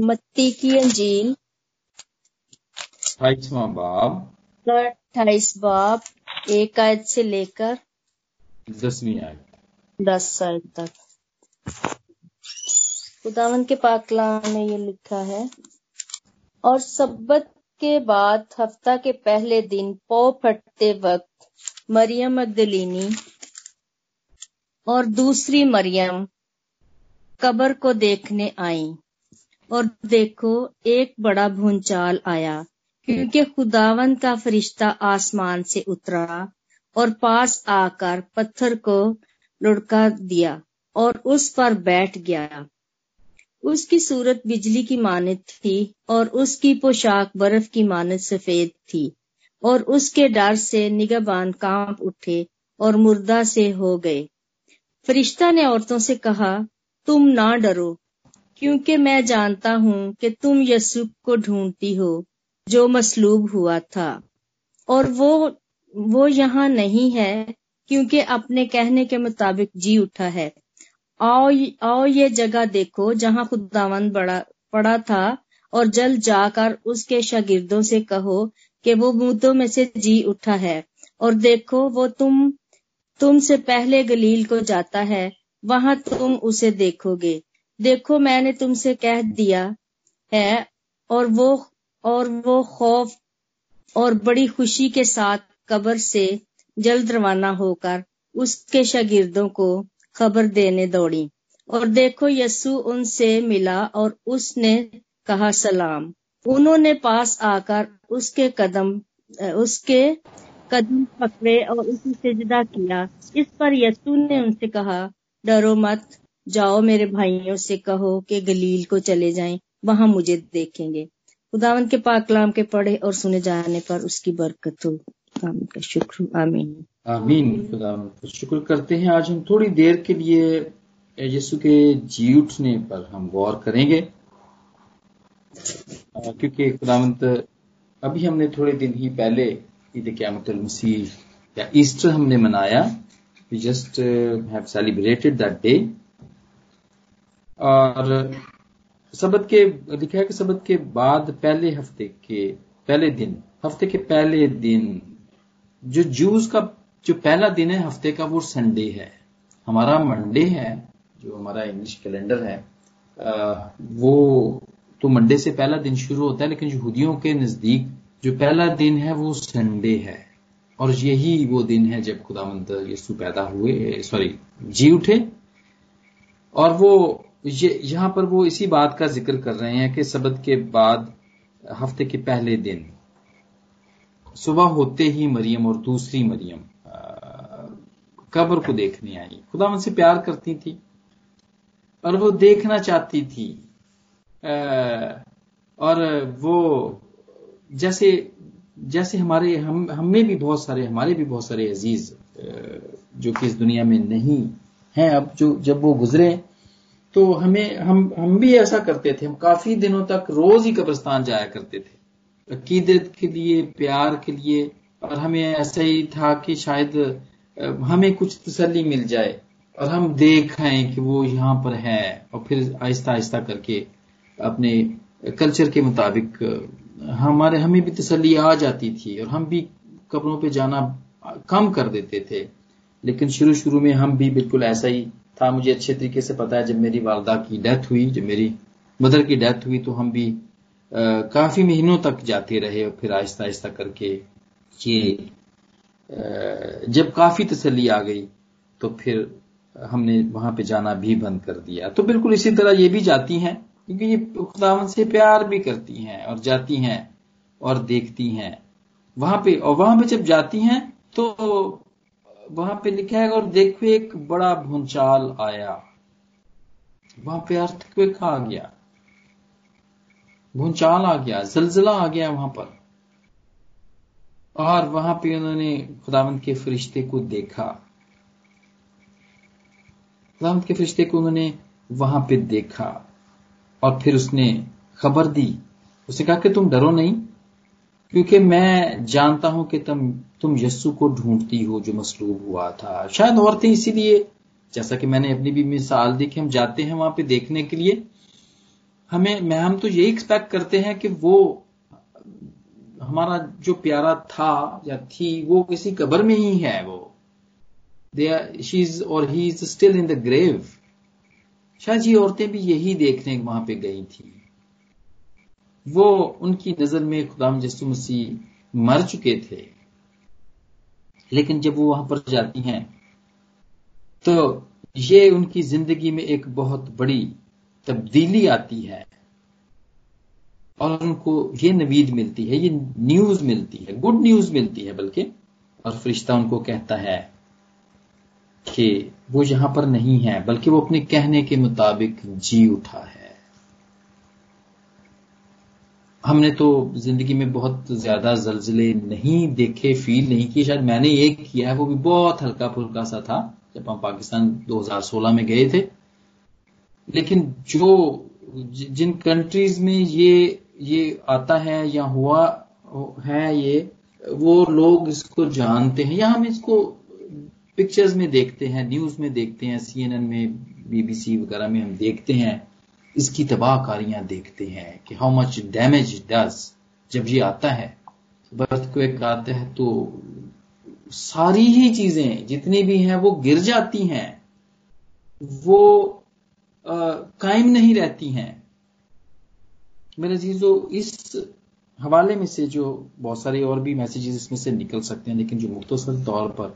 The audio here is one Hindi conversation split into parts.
मत्ती की अंजील अट्ठाईसवां बाब अट्ठाईस बाब एक आयत से लेकर दसवीं आयत। दस आयत तक। खुदावन के पाकलाम में ये लिखा है और सब्बत के बाद हफ़्ता के पहले दिन पौ फटते वक्त मरियम मगदलिनी और दूसरी मरियम कबर को देखने आई। और देखो, एक बड़ा भूचाल आया, क्योंकि खुदावन का फरिश्ता आसमान से उतरा और पास आकर पत्थर को लुढ़का दिया और उस पर बैठ गया। उसकी सूरत बिजली की मानद थी और उसकी पोशाक बर्फ़ की मानद सफ़ेद थी और उसके डर से निगहबान काँप उठे और मुर्दा से हो गए। फरिश्ता ने औरतों से कहा, तुम ना डरो क्योंकि मैं जानता हूँ कि तुम यसु को ढूंढती हो, जो मसलूब हुआ था। और वो वो यहाँ नहीं है, क्योंकि अपने कहने के मुताबिक जी उठा है। आओ आओ ये जगह देखो जहाँ खुदावंद बड़ा, पड़ा था, और जल जाकर उसके शागिर्दों से कहो कि वो मुद्दों में से जी उठा है। और देखो, वो तुम तुमसे पहले गलील को जाता है, वहाँ तुम उसे देखोगे। देखो मैंने तुमसे कह दिया है और वो और वो खौफ और बड़ी खुशी के साथ कब्र से जल्द रवाना होकर उसके शागिर्दों को खबर देने दौड़ी। और देखो यसु उनसे मिला और उसने कहा, सलाम। उन्होंने पास आकर उसके कदम उसके कदम पकड़े और उसे सिजदा किया। इस पर यसु ने उनसे कहा, डरो मत जाओ मेरे भाइयों से कहो कि गलील को चले जाएँ, वहाँ मुझे देखेंगे। खुदावन के पाकलाम के पढ़े और सुने जाने पर उसकी बरकत हो। का शुक्र, आमीन। आमीन खुदावन का शुक्र करते हैं। आज हम थोड़ी देर के लिए यीशु के जी उठने पर हम गौर करेंगे। क्योंकि खुदावंत, अभी हमने थोड़े दिन ही पहले ईद क्यामत मसीह या ईस्टर हमने मनाया। We just have celebrated that day और सबत के लिखा है कि सबत के बाद पहले हफ़्ते के पहले दिन हफ़्ते के पहले दिन जो जूस का जो पहला दिन है हफ़्ते का वो संडे है। हमारा मंडे है जो हमारा इंग्लिश कैलेंडर है आ, वो तो मंडे से पहला दिन शुरू होता है लेकिन यहूदियों के नज़दीक जो पहला दिन है वो संडे है। और यही वो दिन है जब खुदामंद यीशु पैदा हुए सॉरी जी उठे और वो ये, यहाँ पर वो इसी बात का ज़िक्र कर रहे हैं कि सबद के बाद, हफ़्ते के पहले दिन, सुबह होते ही मरियम और दूसरी मरियम कब्र को देखने आई। खुदा उनसे प्यार करती थी और वो देखना चाहती थी। और वो जैसे जैसे हमारे, हम हमें भी बहुत सारे, हमारे भी बहुत सारे अज़ीज़ जो कि इस दुनिया में नहीं हैं अब, जो, जब वो गुजरे तो हमें, हम हम भी ऐसा करते थे। हम काफ़ी दिनों तक रोज ही कब्रस्तान जाया करते थे। अकीदत के लिए, प्यार के लिए, और हमें ऐसा ही था कि शायद हमें कुछ तसली मिल जाए, और हम देख आए कि वो यहाँ पर है, और फिर आहिस्ता आहिस्ता करके अपने कल्चर के मुताबिक हमारे, हमें भी तसली आ जाती थी, और हम भी कब्रों पे जाना कम कर देते थे। लेकिन शुरू शुरू में हम भी बिल्कुल ऐसा ही था मुझे अच्छे तरीके से पता है जब मेरी वालदा की डेथ हुई जब मेरी मदर की डेथ हुई तो हम भी आ, काफ़ी महीनों तक जाते रहे और फिर आहिस्ता आहिस्ता करके ये जब काफ़ी तसली आ गई तो फिर हमने वहाँ पे जाना भी बंद कर दिया। तो बिल्कुल इसी तरह ये भी जाती हैं क्योंकि ये खुदावन से प्यार भी करती हैं और जाती हैं और देखती हैं। वहाँ पे और वहाँ पे जब जाती हैं तो वहाँ पे लिखा है, और देखो एक बड़ा भूचाल आया। वहाँ पे अर्थक्वेक आ गया। भूचाल आ गया, जलजला आ गया वहाँ पर। और वहाँ पे उन्होंने खुदावंत के फरिश्ते को देखा। खुदावंत के फरिश्ते को उन्होंने वहाँ पे देखा, और फिर उसने खबर दी। उसने कहा कि तुम डरो नहीं क्योंकि मैं जानता हूँ कि तुम तुम यस्सु को ढूंढती हो जो मसलूब हुआ था। शायद औरतें इसीलिए, जैसा कि मैंने अपनी भी मिसाल दी कि हम जाते हैं वहाँ पे देखने के लिए, हमें, मैं, हम तो यही एक्सपेक्ट करते हैं कि वो, हमारा जो प्यारा था या थी, वो किसी कब्र में ही है वो। शी इज़ और he is still in the grave शायद ये औरतें भी यही देखने वहाँ पे गई थी। वो उनकी नज़र में खुदाम जस्सू मसीह मर चुके थे। लेकिन जब वो वहाँ पर जाती हैं तो ये उनकी ज़िंदगी में एक बहुत बड़ी तब्दीली आती है और उनको ये नवीद मिलती है, ये न्यूज़ मिलती है, गुड न्यूज़ मिलती है बल्कि, और फरिश्ता उनको कहता है कि वो यहाँ पर नहीं है, बल्कि वो अपने कहने के मुताबिक जी उठा है। हमने तो ज़िंदगी में बहुत ज़्यादा जलजले नहीं देखे फील नहीं किए। शायद मैंने ये किया है, वो भी बहुत हल्का फुल्का सा था, जब हम पाकिस्तान 2016 में गए थे। लेकिन जो जिन कंट्रीज़ में ये ये आता है या हुआ, है ये, वो लोग इसको जानते हैं या हम इसको पिक्चर्स में देखते हैं न्यूज़ में देखते हैं सीएनएन में बीबीसी वगैरह में हम देखते हैं। इसकी तबाहकारियाँ देखते हैं कि हाउ मच डैमेज डज जब ये आता है बर्थ को एक आता है तो सारी ही चीज़ें जितनी भी हैं वो गिर जाती हैं, वो कायम नहीं रहती हैं। मेरे चीज़ों इस हवाले में से जो बहुत सारे और भी मैसेजेस इसमें से निकल सकते हैं, लेकिन जो मुख्तसर तौर पर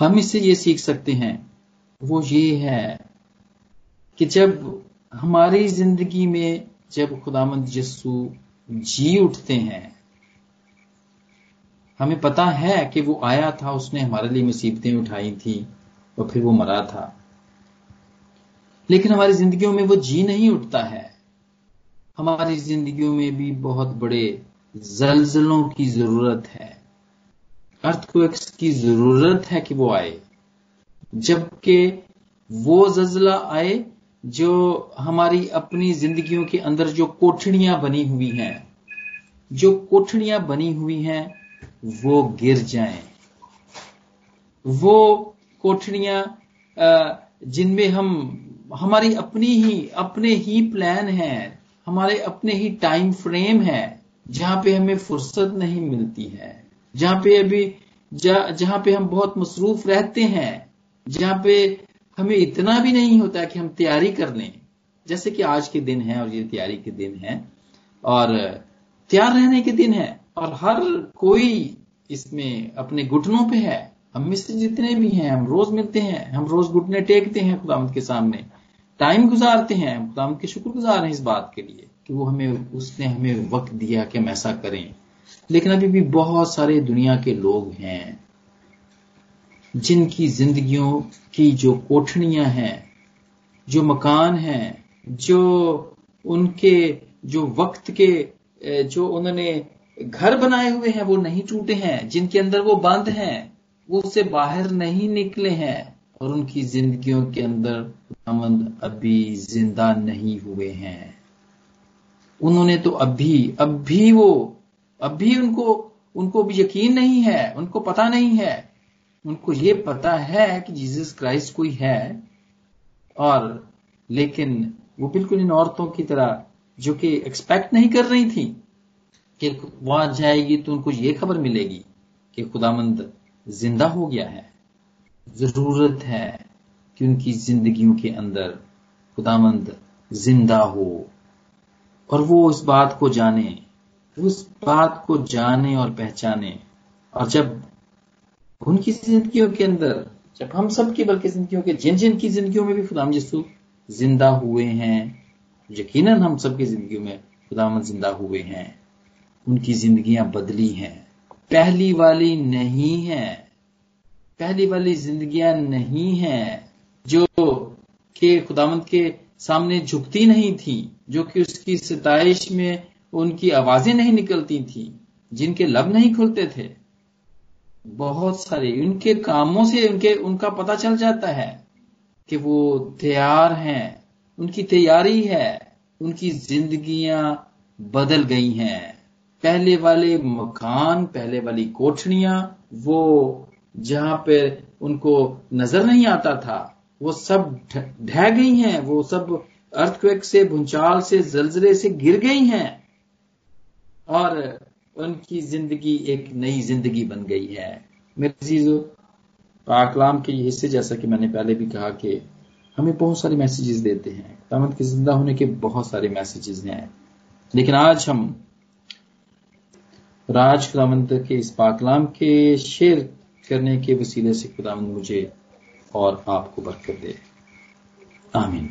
हम इससे ये सीख सकते हैं, वो ये है कि जब हमारी ज़िंदगी में जब खुदामंद यस्सु जी उठते हैं, हमें पता है कि वो आया था, उसने हमारे लिए मुसीबतें उठाई थी और फिर वो मरा था। लेकिन हमारी जिंदगियों में वो जी नहीं उठता है। हमारी जिंदगियों में भी बहुत बड़े जलजलों की ज़रूरत है। अर्थक्वेक्स की ज़रूरत है कि वो आए, जबकि वो जजला आए जो हमारी अपनी जिंदगियों के अंदर जो कोठड़ियाँ बनी हुई हैं, जो कोठड़ियाँ बनी हुई हैं, वो गिर जाएँ। वो कोठड़ियाँ जिनमें हम, हमारी अपनी ही, अपने ही प्लान है, हमारे अपने ही टाइम फ्रेम है, जहाँ पे हमें फुर्सत नहीं मिलती है। जहाँ पे अभी जहाँ पे हम बहुत मसरूफ रहते हैं, जहाँ पे हमें इतना भी नहीं होता कि हम तैयारी कर लें। जैसे कि आज के दिन है और ये तैयारी के दिन है। और तैयार रहने के दिन है। और हर कोई इसमें अपने घुटनों पे है। हम में से जितने भी हैं, हम रोज मिलते हैं, हम रोज घुटने टेकते हैं खुदामद के सामने। टाइम गुजारते हैं खुदामद के शुक्रगुजार हैं इस बात के लिए कि वो हमें, उसने हमें वक्त दिया कि हम ऐसा करें। लेकिन अभी भी बहुत सारे दुनिया के लोग हैं। जिनकी जिंदगियों की जो कोठड़ियाँ हैं, जो मकान हैं, जो उनके, जो वक्त के जो उन्होंने घर बनाए हुए हैं, वो नहीं टूटे हैं। जिनके अंदर वो बंद हैं, वो उससे बाहर नहीं निकले हैं। और उनकी जिंदगियों के अंदर खुदामंद अभी ज़िंदा नहीं हुए हैं। उन्होंने तो अभी अभी वो, अभी उनको उनको भी यकीन नहीं है, उनको पता नहीं है उनको ये पता है कि जीसस क्राइस्ट कोई है, और लेकिन वो बिल्कुल इन औरतों की तरह, जो कि एक्सपेक्ट नहीं कर रही थी कि वहाँ जाएगी तो उनको ये खबर मिलेगी कि खुदामंद ज़िंदा हो गया है। ज़रूरत है कि उनकी जिंदगियों के अंदर खुदामंद ज़िंदा हो, और वो उस बात को जाने, उस बात को जाने और पहचाने। और जब उनकी जिंदगियों के अंदर, जब हम सब की बल्कि जिंदगियों के जिन जिन की जिंदगियों में भी खुदाम यसु ज़िंदा हुए हैं, यकीनन हम सबकी ज़िंदगी में खुदाम ज़िंदा हुए हैं। उनकी जिंदगियाँ बदली हैं। पहली वाली नहीं है। पहली वाली जिंदगियाँ नहीं है, जो के खुदामंद के सामने झुकती नहीं थी, जो कि उसकी सताइश में उनकी आवाज़ें नहीं निकलती थी, जिनके लब नहीं खुलते थे। बहुत सारे, उनके कामों से उनके, उनका पता चल जाता है कि वो तैयार हैं, उनकी तैयारी है, उनकी जिंदगियाँ बदल गई हैं। पहले वाले मकान, पहले वाली कोठड़ियाँ, वो जहाँ पे उनको नज़र नहीं आता था, वो सब ढह गई हैं, वो सब अर्थक्वेक से, भूचाल से, जलजले से गिर गई हैं। और उनकी ज़िंदगी एक नई ज़िंदगी बन गई है। मेरे चीज़ों पाकलाम के हिस्से, जैसा कि मैंने पहले भी कहा कि हमें बहुत सारे मैसेजेस देते हैं। खुदावंत के ज़िंदा होने के बहुत सारे मैसेजेस हैं। लेकिन आज हम राज खुदावंत के इस पाकलाम के शेयर करने के वसीले से खुदावंत मुझे और आपको बरकत दे। आमीन।